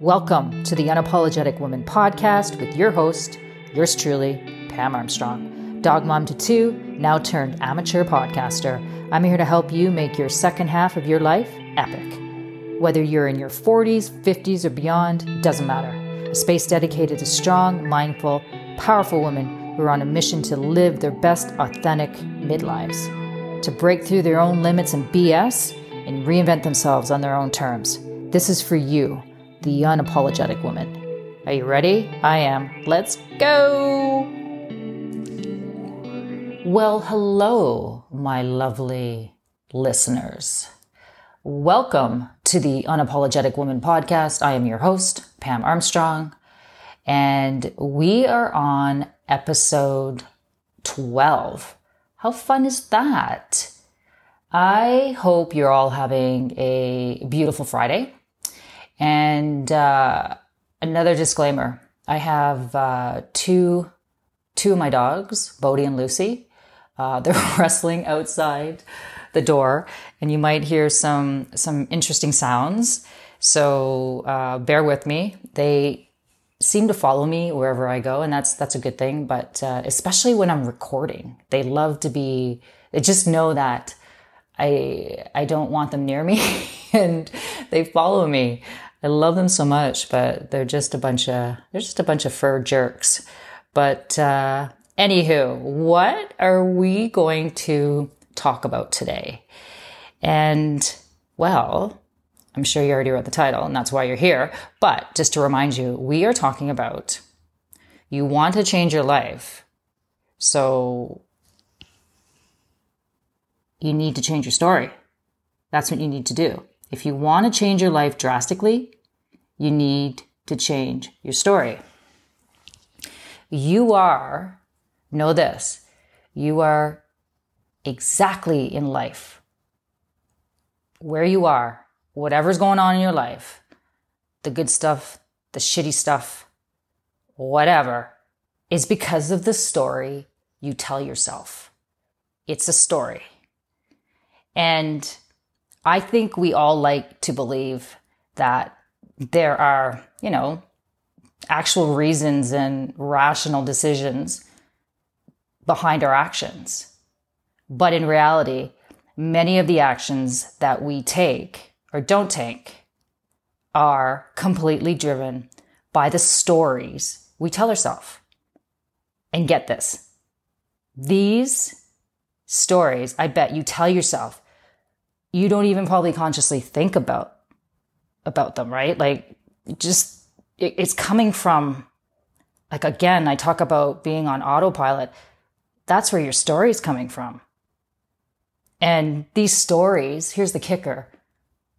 Welcome to the Unapologetic Woman podcast with your host, yours truly, Pam Armstrong, dog mom to two, now turned amateur podcaster. I'm here to help you make your second half of your life epic. Whether you're in your 40s, 50s, or beyond, doesn't matter. A space dedicated to strong, mindful, powerful women who are on a mission to live their best authentic midlives, to break through their own limits and BS and reinvent themselves on their own terms. This is for you, the unapologetic woman. Are you ready? I am. Let's go! Well, hello, my lovely listeners. Welcome to the Unapologetic Woman podcast. I am your host, Pam Armstrong, and we are on episode 12. How fun is that? I hope you're all having a beautiful Friday. And uh, another disclaimer I have uh, two, two of my dogs, Bodie and Lucy. Uh, they're wrestling outside the door, and you might hear some some interesting sounds. So uh, bear with me. They seem to follow me wherever I go, and that's that's a good thing. But uh, especially when I'm recording, they love to be. They just know that I I don't want them near me, and they follow me. I love them so much, but they're just a bunch of they're just a bunch of fur jerks. But uh, anywho, what are we going to talk about today. And well, I'm sure you already wrote the title and that's why you're here. But just to remind you, we are talking about you want to change your life. So you need to change your story. That's what you need to do. If you want to change your life drastically, you need to change your story. You are, know this, you are exactly in life, where you are, whatever's going on in your life, the good stuff, the shitty stuff, whatever, is because of the story you tell yourself. It's a story. And I think we all like to believe that there are, you know, actual reasons and rational decisions behind our actions. But in reality, many of the actions that we take or don't take are completely driven by the stories we tell ourselves. And get this these stories, I bet you tell yourself, you don't even probably consciously think about about them, right? Like just it, it's coming from like again, I talk about being on autopilot. That's where your story is coming from. And these stories, here's the kicker,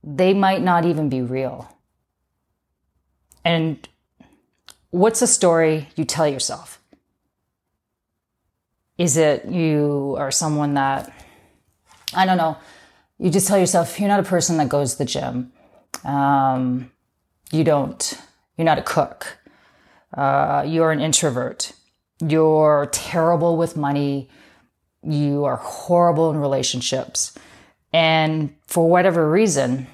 they might not even be real. And what's a story you tell yourself? Is it you are someone that, I don't know, you just tell yourself you're not a person that goes to the gym. Um, you don't, you're not a cook. Uh, you're an introvert. You're terrible with money you are horrible in relationships. And for whatever reason,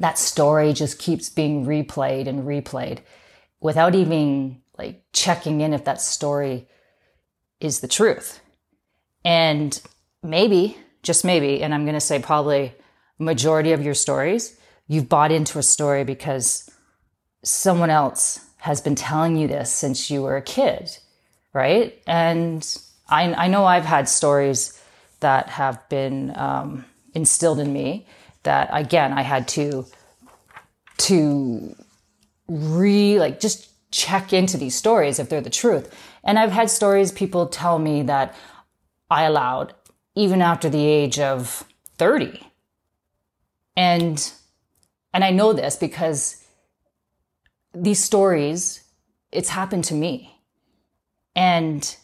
that story just keeps being replayed and replayed without even like checking in if that story is the truth. And maybe, just maybe, and I'm going to say probably majority of your stories, you've bought into a story because someone else has been telling you this since you were a kid, right? And I, I know I've had stories that have been um, instilled in me that again I had to to re like just check into these stories if they're the truth. And I've had stories people tell me that I allowed even after the age of 30. And and I know this because these stories it's happened to me. And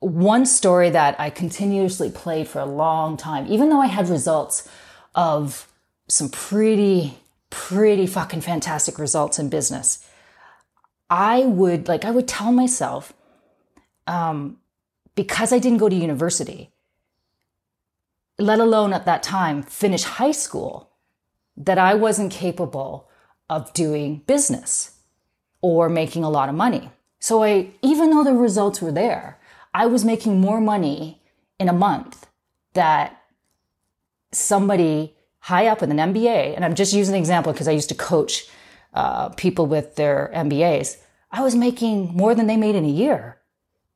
one story that I continuously played for a long time, even though I had results of some pretty, pretty fucking fantastic results in business, I would like, I would tell myself, um, because I didn't go to university, let alone at that time finish high school, that I wasn't capable of doing business or making a lot of money. So I, even though the results were there, I was making more money in a month that somebody high up with an MBA, and I'm just using an example because I used to coach uh, people with their MBAs. I was making more than they made in a year,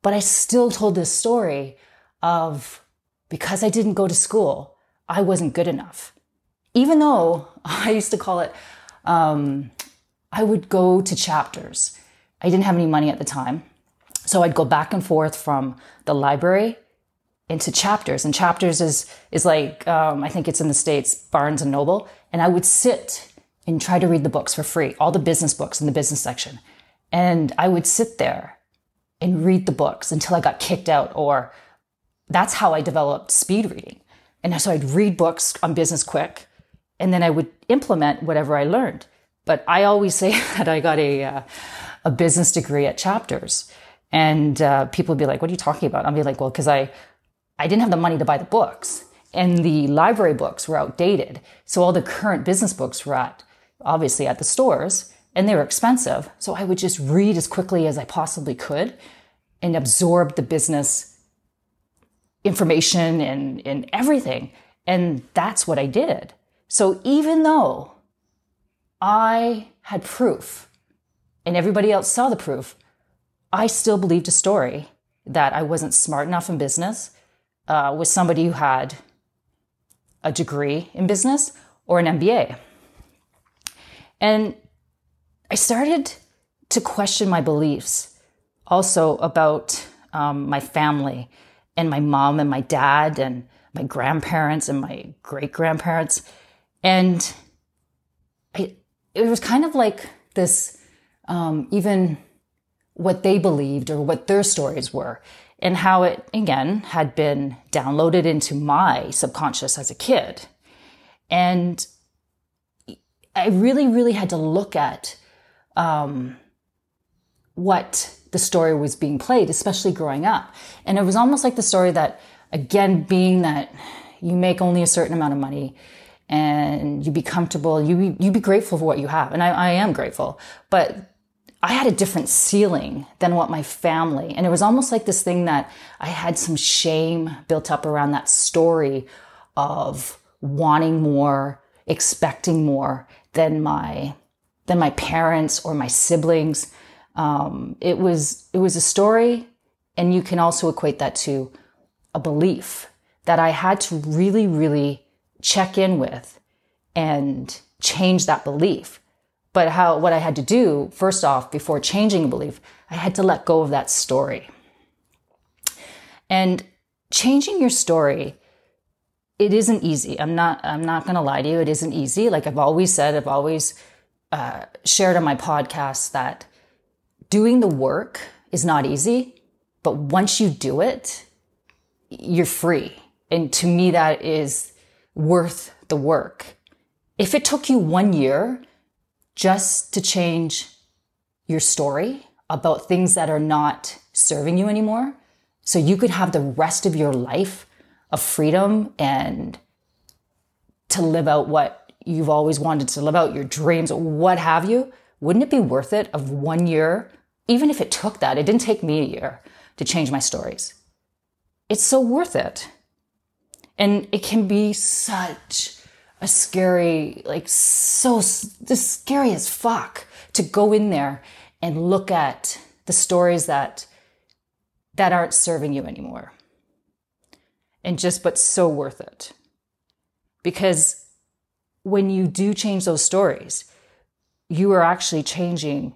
but I still told this story of because I didn't go to school, I wasn't good enough. Even though I used to call it, um, I would go to chapters. I didn't have any money at the time. So I'd go back and forth from the library into chapters. And chapters is, is like, um, I think it's in the States, Barnes and Noble. And I would sit and try to read the books for free, all the business books in the business section. And I would sit there and read the books until I got kicked out or that's how I developed speed reading. And so I'd read books on business quick and then I would implement whatever I learned. But I always say that I got a, uh, a business degree at chapters. And uh, people would be like, what are you talking about? I'll be like, well, because I, I didn't have the money to buy the books and the library books were outdated. So all the current business books were at, obviously at the stores and they were expensive. So I would just read as quickly as I possibly could and absorb the business information and, and everything. And that's what I did. So even though I had proof and everybody else saw the proof, I still believed a story that I wasn't smart enough in business uh, with somebody who had a degree in business or an MBA. And I started to question my beliefs also about um, my family and my mom and my dad and my grandparents and my great grandparents. And it was kind of like this, um, even what they believed or what their stories were and how it, again, had been downloaded into my subconscious as a kid. And I really, really had to look at um, what the story was being played, especially growing up. And it was almost like the story that, again, being that you make only a certain amount of money and you be comfortable, you you be grateful for what you have. And I, I am grateful. But I had a different ceiling than what my family, and it was almost like this thing that I had some shame built up around that story of wanting more, expecting more than my than my parents or my siblings. Um, it was it was a story, and you can also equate that to a belief that I had to really, really check in with and change that belief but how, what I had to do, first off, before changing a belief, I had to let go of that story. And changing your story, it isn't easy. I'm not, I'm not going to lie to you. It isn't easy. Like I've always said, I've always uh, shared on my podcast that doing the work is not easy, but once you do it, you're free. And to me, that is worth the work. If it took you one year just to change your story about things that are not serving you anymore. So you could have the rest of your life of freedom and to live out what you've always wanted to live out, your dreams, what have you. Wouldn't it be worth it of one year? Even if it took that, it didn't take me a year to change my stories. It's so worth it. And it can be such a scary, like so, this scary as fuck to go in there and look at the stories that, that aren't serving you anymore. And just, but so worth it. Because when you do change those stories, you are actually changing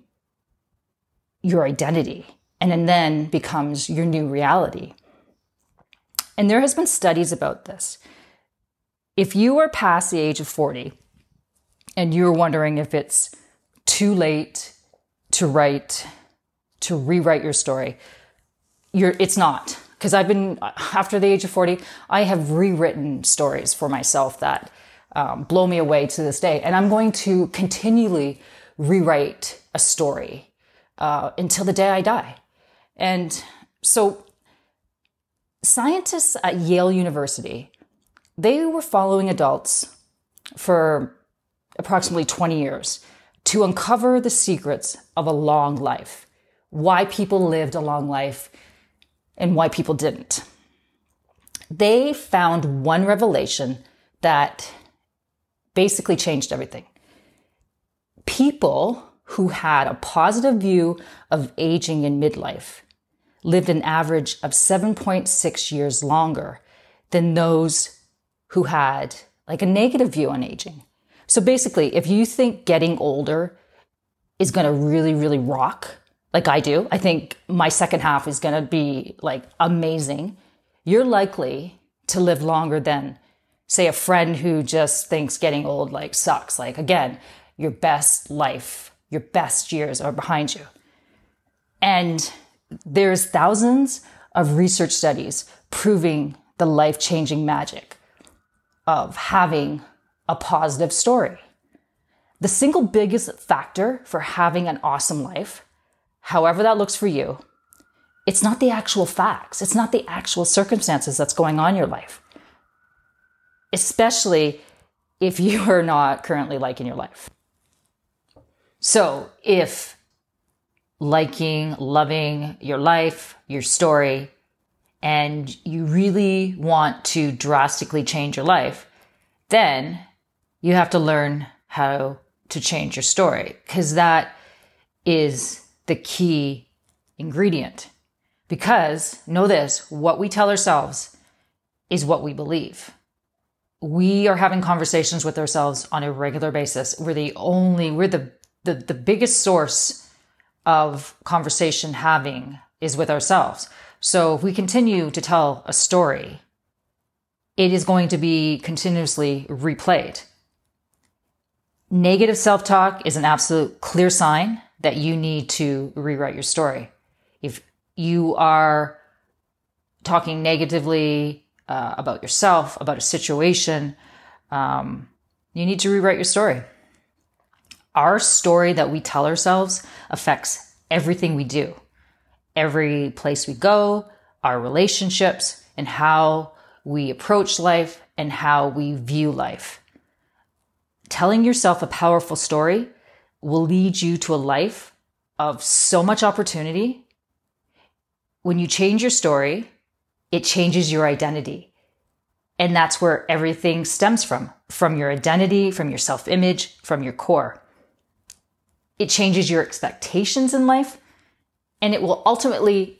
your identity and then becomes your new reality. And there has been studies about this if you are past the age of 40 and you're wondering if it's too late to write, to rewrite your story, you're, it's not. Because I've been, after the age of 40, I have rewritten stories for myself that um, blow me away to this day. And I'm going to continually rewrite a story uh, until the day I die. And so, scientists at Yale University they were following adults for approximately 20 years to uncover the secrets of a long life, why people lived a long life and why people didn't. They found one revelation that basically changed everything. People who had a positive view of aging in midlife lived an average of 7.6 years longer than those who had like a negative view on aging. So basically, if you think getting older is going to really, really rock, like I do, I think my second half is going to be like amazing. You're likely to live longer than, say, a friend who just thinks getting old like sucks. Like, again, your best life, your best years are behind you. And there's thousands of research studies proving the life changing magic of having a positive story. The single biggest factor for having an awesome life, however that looks for you, it's not the actual facts. It's not the actual circumstances that's going on in your life. Especially if you are not currently liking your life. So if liking, loving your life, your story, and you really want to drastically change your life, then you have to learn how to change your story because that is the key ingredient. Because know this, what we tell ourselves is what we believe. We are having conversations with ourselves on a regular basis. We're the only, we're the, the, the biggest source of conversation having is with ourselves. So if we continue to tell a story, it is going to be continuously replayed. Negative self talk is an absolute clear sign that you need to rewrite your story. If you are talking negatively uh, about yourself, about a situation, um, you need to rewrite your story. Our story that we tell ourselves affects everything we do, every place we go, our relationships, and how we approach life and how we view life. Telling yourself a powerful story will lead you to a life of so much opportunity. When you change your story, it changes your identity. And that's where everything stems from, from your identity, from your self image, from your core. It changes your expectations in life and it will ultimately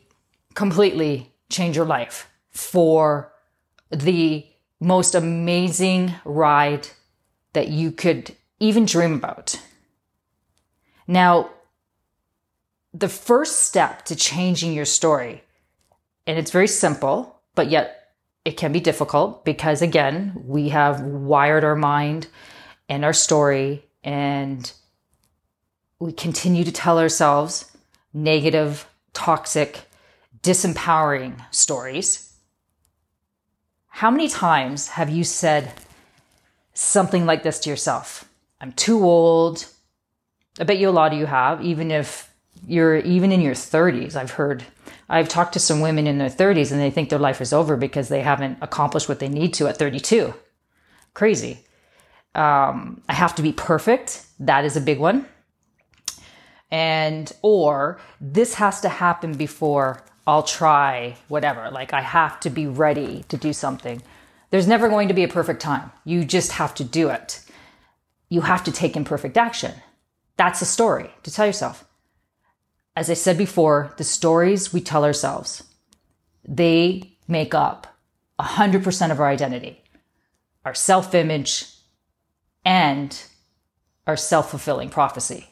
completely change your life for the most amazing ride that you could even dream about. Now, the first step to changing your story, and it's very simple, but yet it can be difficult because again, we have wired our mind and our story and we continue to tell ourselves negative, toxic, disempowering stories. How many times have you said something like this to yourself? I'm too old. I bet you a lot of you have, even if you're even in your 30s. I've heard, I've talked to some women in their 30s and they think their life is over because they haven't accomplished what they need to at 32. Crazy. Um, I have to be perfect. That is a big one and or this has to happen before I'll try whatever. Like I have to be ready to do something. There's never going to be a perfect time. You just have to do it. You have to take imperfect action. That's a story to tell yourself. As I said before, the stories we tell ourselves, they make up 100% of our identity, our self image, and our self fulfilling prophecy.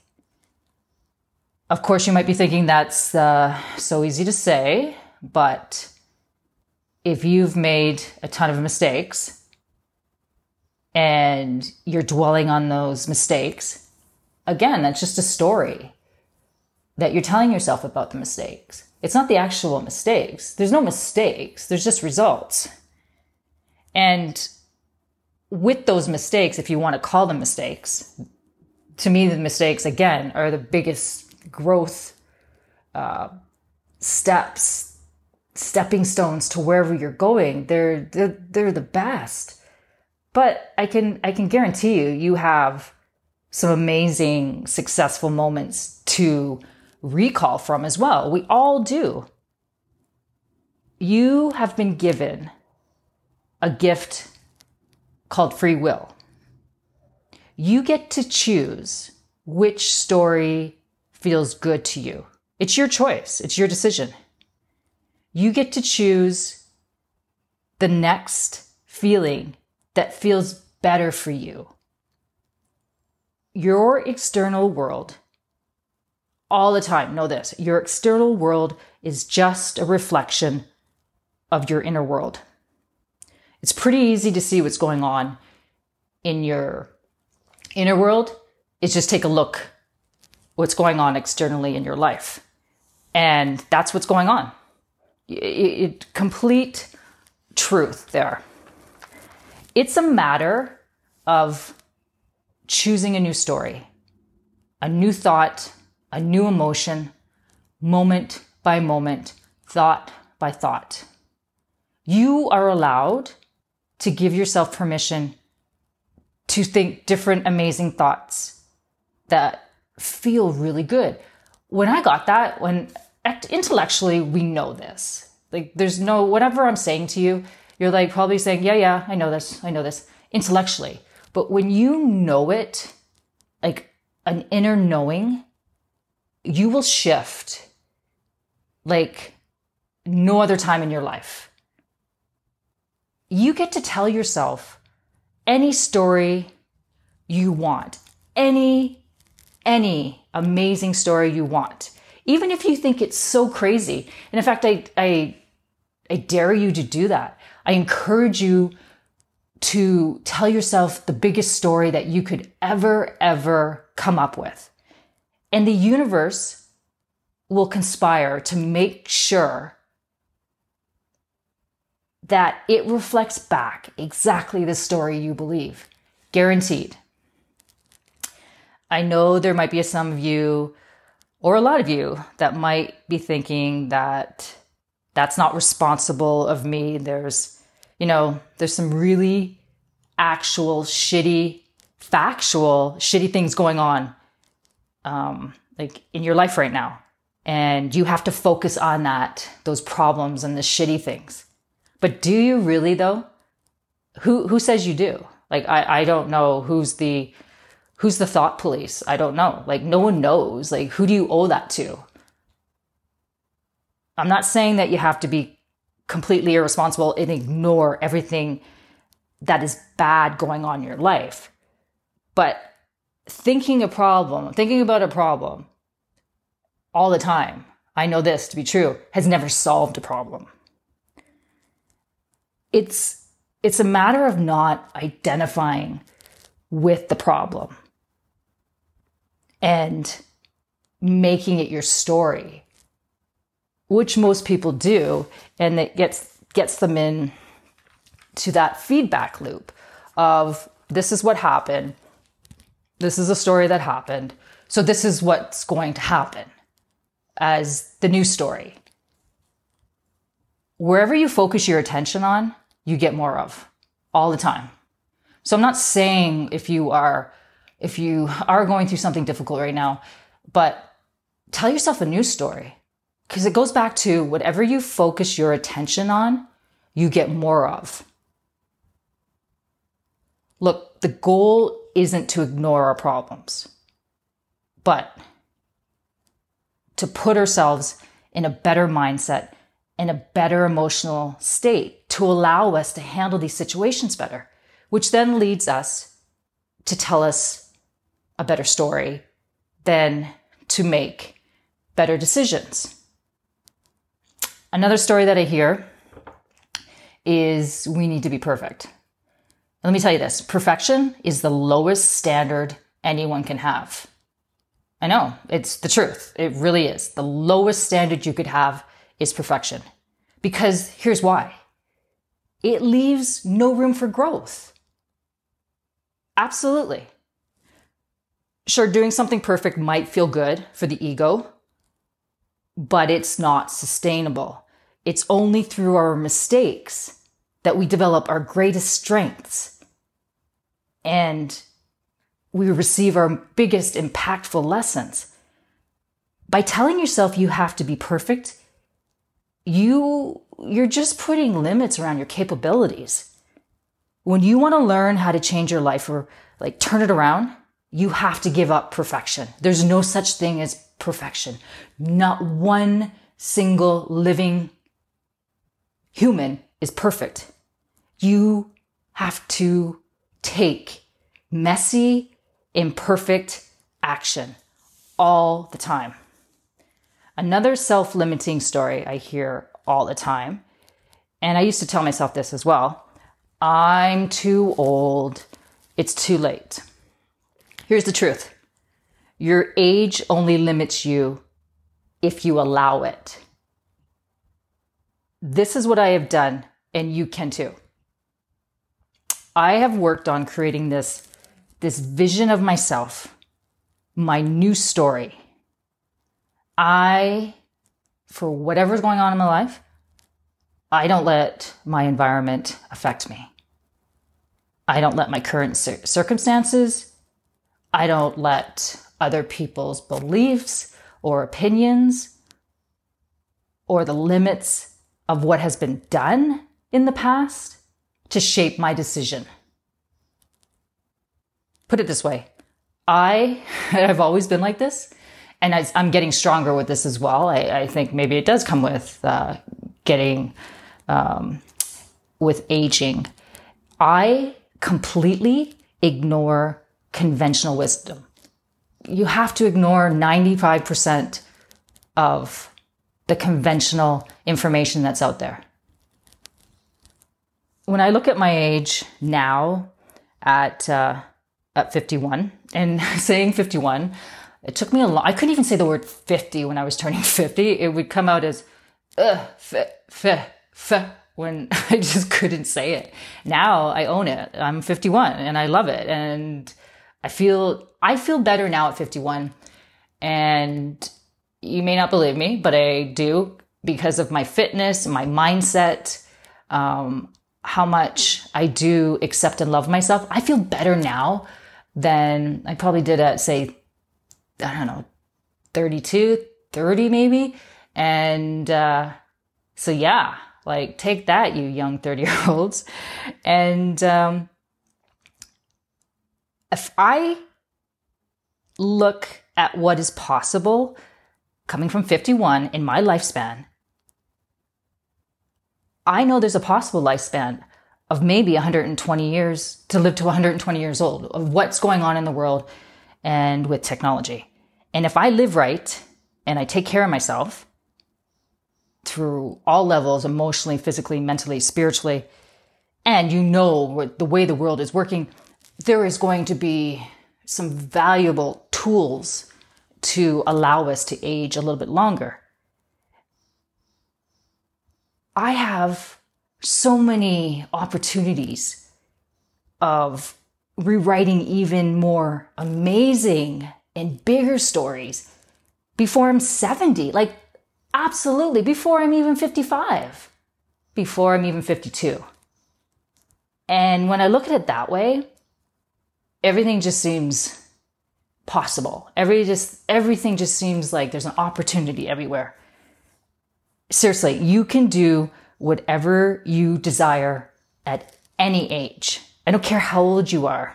Of course, you might be thinking that's uh, so easy to say, but if you've made a ton of mistakes and you're dwelling on those mistakes, again, that's just a story that you're telling yourself about the mistakes. It's not the actual mistakes. There's no mistakes, there's just results. And with those mistakes, if you want to call them mistakes, to me, the mistakes, again, are the biggest growth uh, steps, stepping stones to wherever you're going. They're, they're, they're the best. But I can I can guarantee you you have some amazing successful moments to recall from as well. We all do. You have been given a gift called free will. You get to choose which story feels good to you. It's your choice, it's your decision. You get to choose the next feeling that feels better for you. Your external world, all the time, know this your external world is just a reflection of your inner world. It's pretty easy to see what's going on in your inner world. It's just take a look what's going on externally in your life. And that's what's going on it, it, complete truth there. It's a matter of choosing a new story, a new thought, a new emotion, moment by moment, thought by thought. You are allowed to give yourself permission to think different amazing thoughts that feel really good. When I got that, when intellectually we know this. Like there's no whatever I'm saying to you, you're like probably saying, "Yeah, yeah, I know this. I know this." Intellectually. But when you know it, like an inner knowing, you will shift like no other time in your life. You get to tell yourself any story you want, any any amazing story you want even if you think it's so crazy. And in fact, I, I, I dare you to do that. I encourage you to tell yourself the biggest story that you could ever, ever come up with. And the universe will conspire to make sure that it reflects back exactly the story you believe. Guaranteed. I know there might be some of you or a lot of you that might be thinking that that's not responsible of me. There's, you know, there's some really actual shitty, factual, shitty things going on, um, like in your life right now. And you have to focus on that, those problems and the shitty things. But do you really though? Who, who says you do? Like, I, I don't know who's the, who's the thought police? I don't know. Like, no one knows. Like, who do you owe that to? I'm not saying that you have to be completely irresponsible and ignore everything that is bad going on in your life. But thinking a problem, thinking about a problem all the time, I know this to be true, has never solved a problem. It's, it's a matter of not identifying with the problem and making it your story, which most people do, and it gets gets them in to that feedback loop of this is what happened. This is a story that happened. So this is what's going to happen as the new story. Wherever you focus your attention on, you get more of all the time. So I'm not saying if you are if you are going through something difficult right now, but tell yourself a new story because it goes back to whatever you focus your attention on, you get more of. Look, the goal isn't to ignore our problems, but to put ourselves in a better mindset, in a better emotional state to allow us to handle these situations better, which then leads us to tell us a better story than to make better decisions. Another story that I hear is we need to be perfect. Let me tell you this perfection is the lowest standard anyone can have. I know, it's the truth. It really is. The lowest standard you could have is perfection. Because here's why it leaves no room for growth. Absolutely. Sure, doing something perfect might feel good for the ego, but it's not sustainable. It's only through our mistakes that we develop our greatest strengths and we receive our biggest impactful lessons. By telling yourself you have to be perfect, you you're just putting limits around your capabilities. When you want to learn how to change your life or like turn it around, you have to give up perfection. There's no such thing as perfection. Not one single living human is perfect. You have to take messy, imperfect action all the time. Another self limiting story I hear all the time, and I used to tell myself this as well I'm too old, it's too late. Here's the truth your age only limits you if you allow it. This is what I have done, and you can too. I have worked on creating this, this vision of myself, my new story. I, for whatever's going on in my life, I don't let my environment affect me. I don't let my current circumstances, I don't let other people's beliefs or opinions or the limits of what has been done in the past to shape my decision. Put it this way I, I've always been like this, and I, am getting stronger with this as well. I, I think maybe it does come with uh, getting um, with aging. I completely ignore conventional wisdom. You have to ignore 95% of the conventional information that's out there when I look at my age now at uh, at 51 and saying 51, it took me a lot. I couldn't even say the word 50 when I was turning 50. It would come out as f, f, f, when I just couldn't say it. Now I own it. I'm 51 and I love it. And I feel, I feel better now at 51. And you may not believe me, but I do because of my fitness, my mindset. Um, how much I do accept and love myself, I feel better now than I probably did at, say, I don't know, 32, 30 maybe. And uh, so, yeah, like take that, you young 30 year olds. And um, if I look at what is possible coming from 51 in my lifespan, I know there's a possible lifespan of maybe 120 years to live to 120 years old of what's going on in the world and with technology. And if I live right and I take care of myself through all levels, emotionally, physically, mentally, spiritually, and you know the way the world is working, there is going to be some valuable tools to allow us to age a little bit longer. I have so many opportunities of rewriting even more amazing and bigger stories before I'm 70. Like, absolutely, before I'm even 55, before I'm even 52. And when I look at it that way, everything just seems possible. Every just everything just seems like there's an opportunity everywhere seriously, you can do whatever you desire at any age. I don't care how old you are.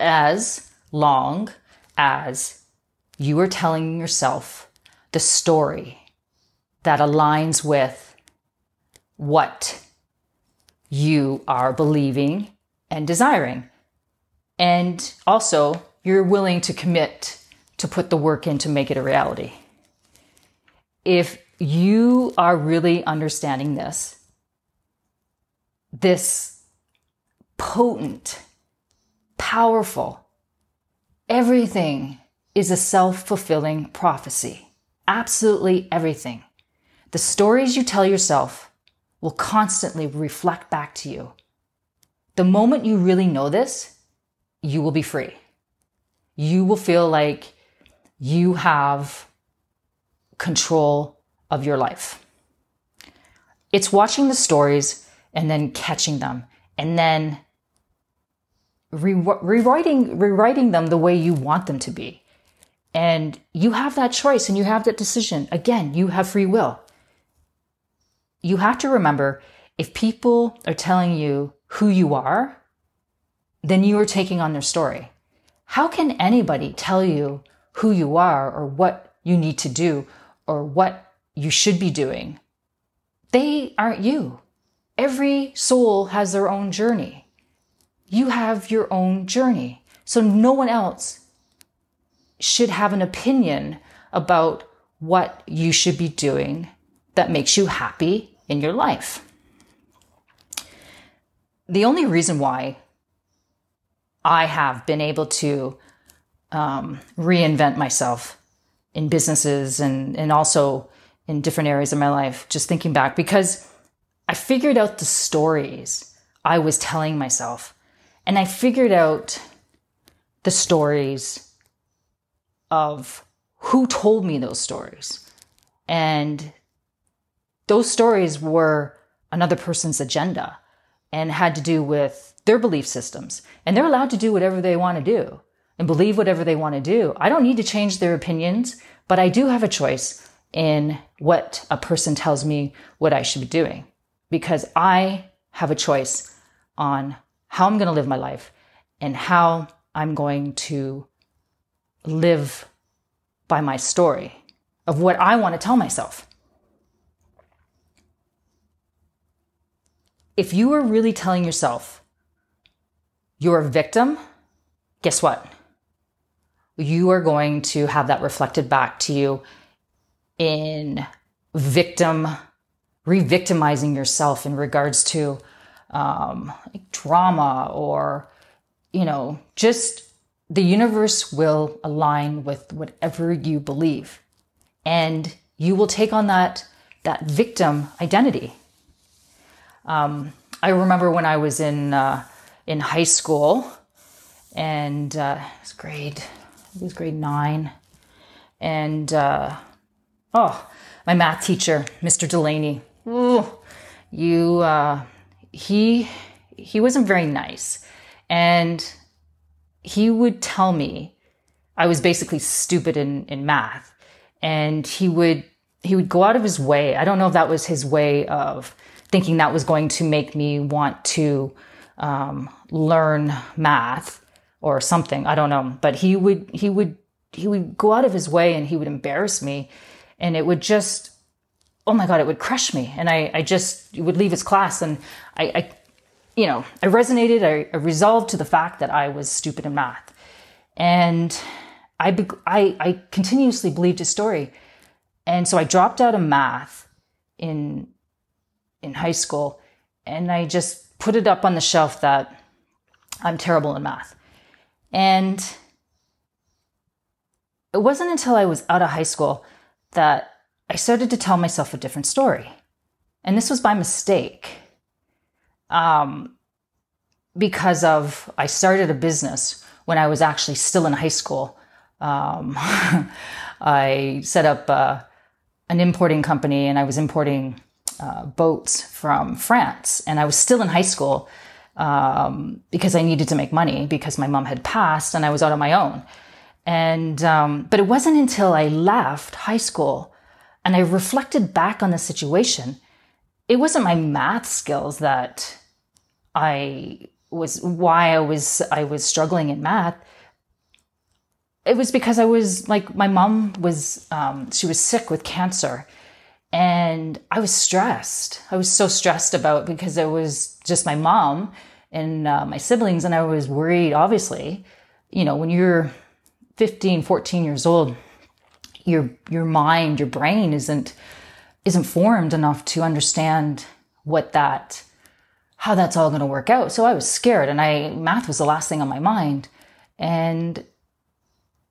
As long as you are telling yourself the story that aligns with what you are believing and desiring. And also, you're willing to commit to put the work in to make it a reality if you are really understanding this, this potent, powerful, everything is a self fulfilling prophecy. Absolutely everything. The stories you tell yourself will constantly reflect back to you. The moment you really know this, you will be free. You will feel like you have control of your life. It's watching the stories and then catching them and then re- rewriting rewriting them the way you want them to be. And you have that choice and you have that decision. Again, you have free will. You have to remember if people are telling you who you are, then you are taking on their story. How can anybody tell you who you are or what you need to do or what you should be doing? They aren't you. Every soul has their own journey. You have your own journey. So no one else should have an opinion about what you should be doing that makes you happy in your life. The only reason why I have been able to um, reinvent myself in businesses and, and also in different areas of my life, just thinking back, because I figured out the stories I was telling myself. And I figured out the stories of who told me those stories. And those stories were another person's agenda and had to do with their belief systems. And they're allowed to do whatever they want to do and believe whatever they want to do. I don't need to change their opinions, but I do have a choice in what a person tells me what I should be doing because I have a choice on how I'm going to live my life and how I'm going to live by my story of what I want to tell myself. If you are really telling yourself you're a victim, guess what? You are going to have that reflected back to you in victim, re victimizing yourself in regards to um, like drama or, you know, just the universe will align with whatever you believe. And you will take on that that victim identity. Um, i remember when i was in uh, in high school and uh, it was grade it was grade nine and uh, oh my math teacher mr delaney ooh, you uh, he he wasn't very nice and he would tell me I was basically stupid in, in math. And he would he would go out of his way. I don't know if that was his way of thinking that was going to make me want to um, learn math or something. I don't know. But he would he would he would go out of his way and he would embarrass me, and it would just oh my god, it would crush me. And I I just would leave his class and I, I you know, I resonated, I, I, resolved to the fact that I was stupid in math. And I, I, I continuously believed his story. And so I dropped out of math in, in high school and I just put it up on the shelf that I'm terrible in math. And it wasn't until I was out of high school that I started to tell myself a different story. And this was by mistake um, because of I started a business when I was actually still in high school. Um, I set up uh, an importing company and I was importing uh, boats from France. And I was still in high school um, because I needed to make money because my mom had passed and I was out on my own. And um, but it wasn't until I left high school and I reflected back on the situation. It wasn't my math skills that I was why I was I was struggling in math. It was because I was like my mom was um, she was sick with cancer, and I was stressed. I was so stressed about because it was just my mom and uh, my siblings, and I was worried. Obviously, you know when you're 15, 14 years old, your your mind, your brain isn't isn't formed enough to understand what that how that's all going to work out. So I was scared and I math was the last thing on my mind. And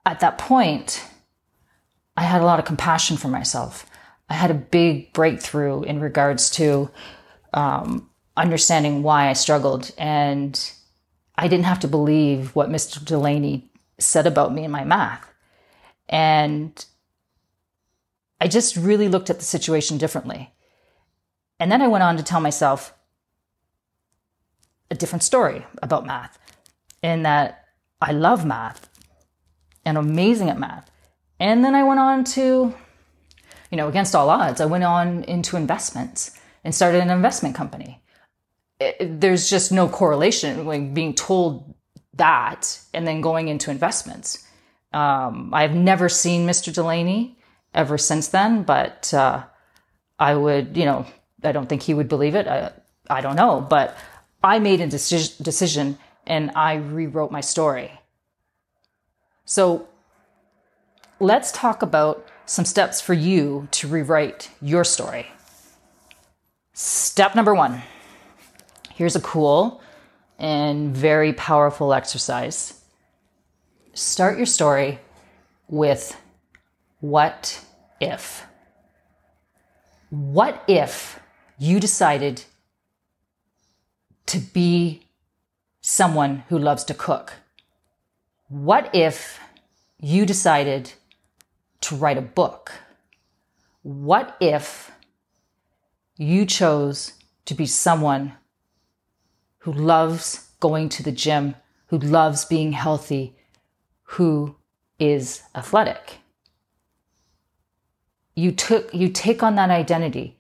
at that point, I had a lot of compassion for myself. I had a big breakthrough in regards to um, understanding why I struggled. And I didn't have to believe what Mr. Delaney said about me in my math. And I just really looked at the situation differently. And then I went on to tell myself, a different story about math. in that I love math and amazing at math. And then I went on to, you know, against all odds, I went on into investments and started an investment company. It, there's just no correlation, like being told that and then going into investments. Um, I've never seen Mr. Delaney ever since then, but uh, I would, you know, I don't think he would believe it. I, I don't know, but I made a deci- decision and I rewrote my story. So let's talk about some steps for you to rewrite your story. Step number one here's a cool and very powerful exercise. Start your story with what if? What if you decided to be someone who loves to cook? What if you decided to write a book? What if you chose to be someone who loves going to the gym, who loves being healthy, who is athletic? You took you take on that identity,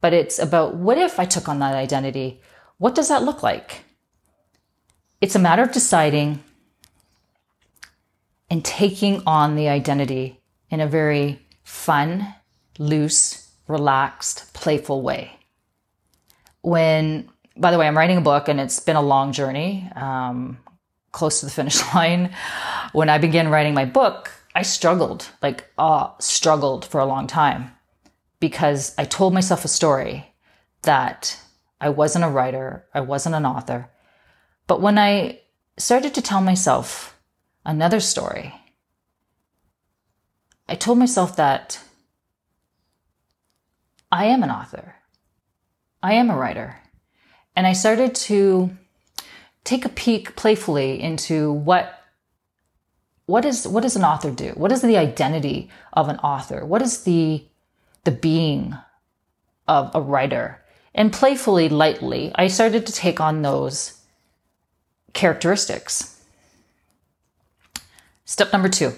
but it's about what if I took on that identity? What does that look like? It's a matter of deciding and taking on the identity in a very fun, loose, relaxed, playful way. When, by the way, I'm writing a book and it's been a long journey, um, close to the finish line. When I began writing my book, I struggled, like, uh, struggled for a long time because I told myself a story that I wasn't a writer, I wasn't an author. But when I started to tell myself another story, I told myself that I am an author. I am a writer. And I started to take a peek playfully into what what is what does an author do? What is the identity of an author? What is the the being of a writer? And playfully, lightly, I started to take on those characteristics. Step number two.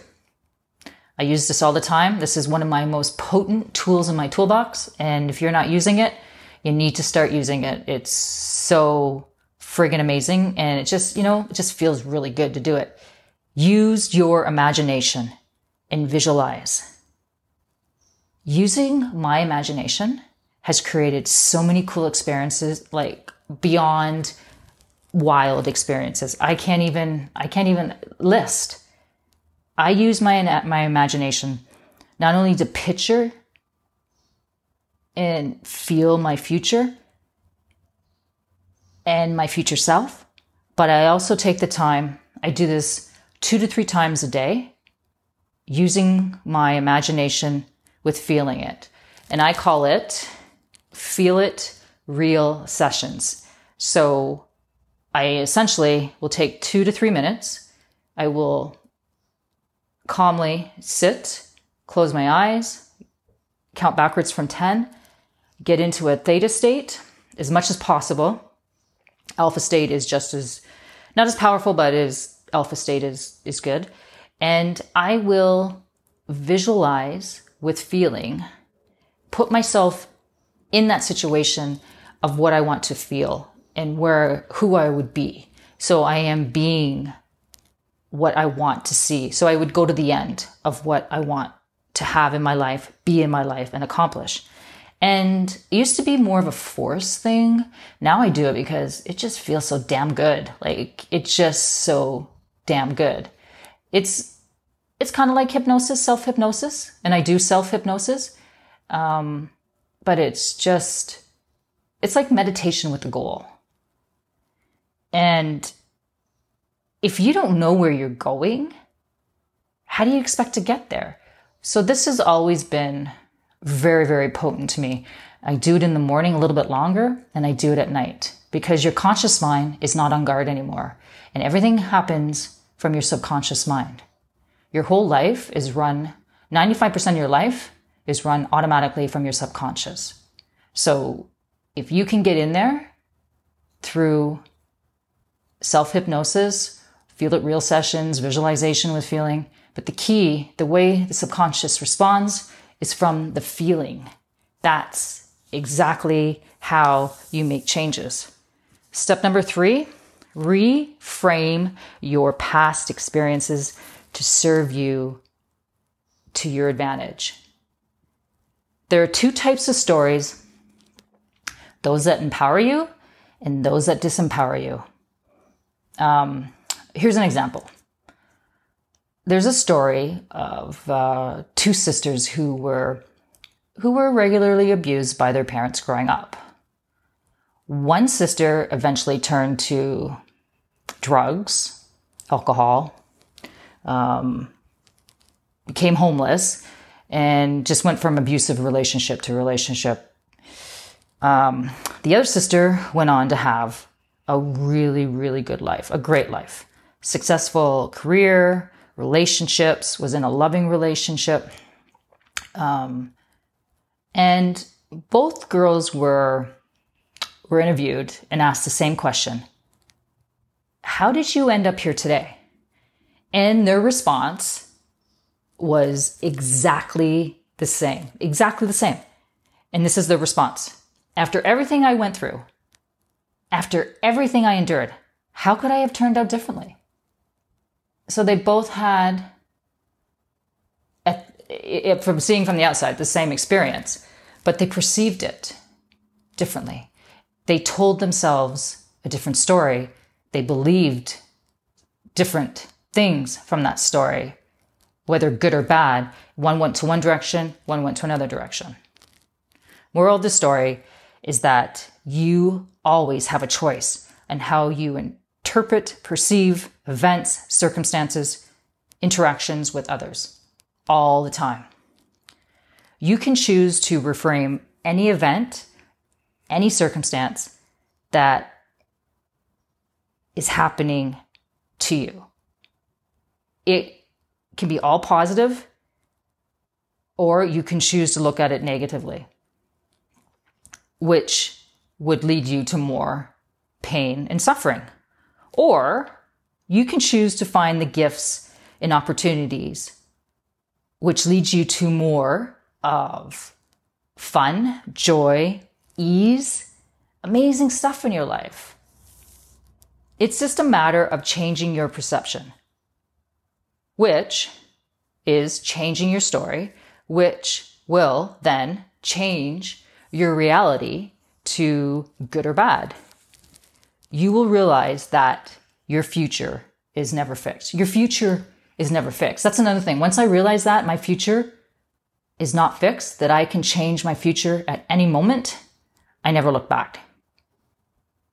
I use this all the time. This is one of my most potent tools in my toolbox. And if you're not using it, you need to start using it. It's so friggin' amazing. And it just, you know, it just feels really good to do it. Use your imagination and visualize. Using my imagination has created so many cool experiences, like beyond wild experiences. I can't even, I can't even list. I use my, my imagination not only to picture and feel my future and my future self, but I also take the time, I do this two to three times a day using my imagination with feeling it. And I call it feel it real sessions. So I essentially will take two to three minutes. I will calmly sit, close my eyes, count backwards from 10, get into a theta state as much as possible. Alpha state is just as, not as powerful, but is alpha state is, is good. And I will visualize with feeling, put myself in that situation of what I want to feel and where, who I would be. So I am being what I want to see. So I would go to the end of what I want to have in my life, be in my life, and accomplish. And it used to be more of a force thing. Now I do it because it just feels so damn good. Like it's just so damn good. It's it's kind of like hypnosis, self hypnosis, and I do self hypnosis. Um, but it's just it's like meditation with a goal. And if you don't know where you're going, how do you expect to get there? So this has always been very, very potent to me. I do it in the morning a little bit longer and I do it at night because your conscious mind is not on guard anymore and everything happens from your subconscious mind. Your whole life is run, 95% of your life is run automatically from your subconscious. So if you can get in there through self hypnosis feel it real sessions, visualization with feeling. But the key, the way the subconscious responds is from the feeling. That's exactly how you make changes. Step number three, reframe your past experiences to serve you to your advantage. There are two types of stories those that empower you and those that disempower you. Um, here's an example there's a story of uh, two sisters who were who were regularly abused by their parents growing up. One sister eventually turned to drugs, alcohol, um, became homeless, and just went from abusive relationship to relationship. Um, the other sister went on to have a really, really good life, a great life, successful career, relationships, was in a loving relationship. Um, and both girls were, were interviewed and asked the same question How did you end up here today? And their response was exactly the same, exactly the same. And this is the response. After everything I went through, after everything I endured, how could I have turned out differently? So they both had, a, from seeing from the outside, the same experience, but they perceived it differently. They told themselves a different story. They believed different things from that story, whether good or bad. One went to one direction, one went to another direction. Moral of the story is that you always have a choice and how you interpret, perceive events, circumstances, interactions with others all the time. You can choose to reframe any event, any circumstance that is happening to you. It can be all positive, or you can choose to look at it negatively, which would lead you to more pain and suffering. Or you can choose to find the gifts and opportunities, which leads you to more of fun, joy, ease, amazing stuff in your life. It's just a matter of changing your perception, which is changing your story, which will then change your reality to good or bad you will realize that your future is never fixed. Your future is never fixed. That's another thing. Once I realize that my future is not fixed, that I can change my future at any moment, I never look back.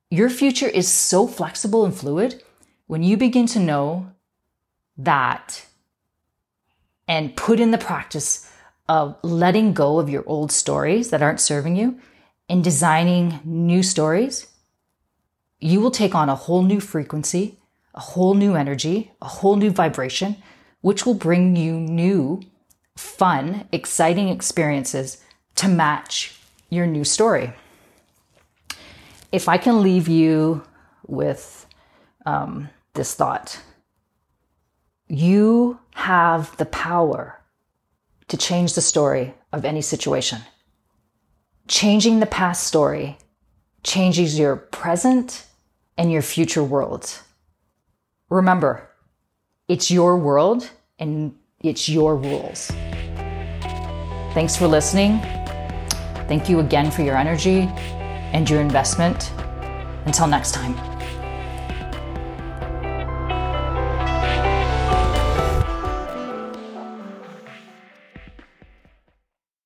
Your future is so flexible and fluid when you begin to know that and put in the practice of letting go of your old stories that aren't serving you and designing new stories you will take on a whole new frequency, a whole new energy, a whole new vibration, which will bring you new, fun, exciting experiences to match your new story. If I can leave you with um, this thought, you have the power to change the story of any situation. Changing the past story changes your present and your future worlds. Remember, it's your world and it's your rules. Thanks for listening. Thank you again for your energy and your investment. Until next time.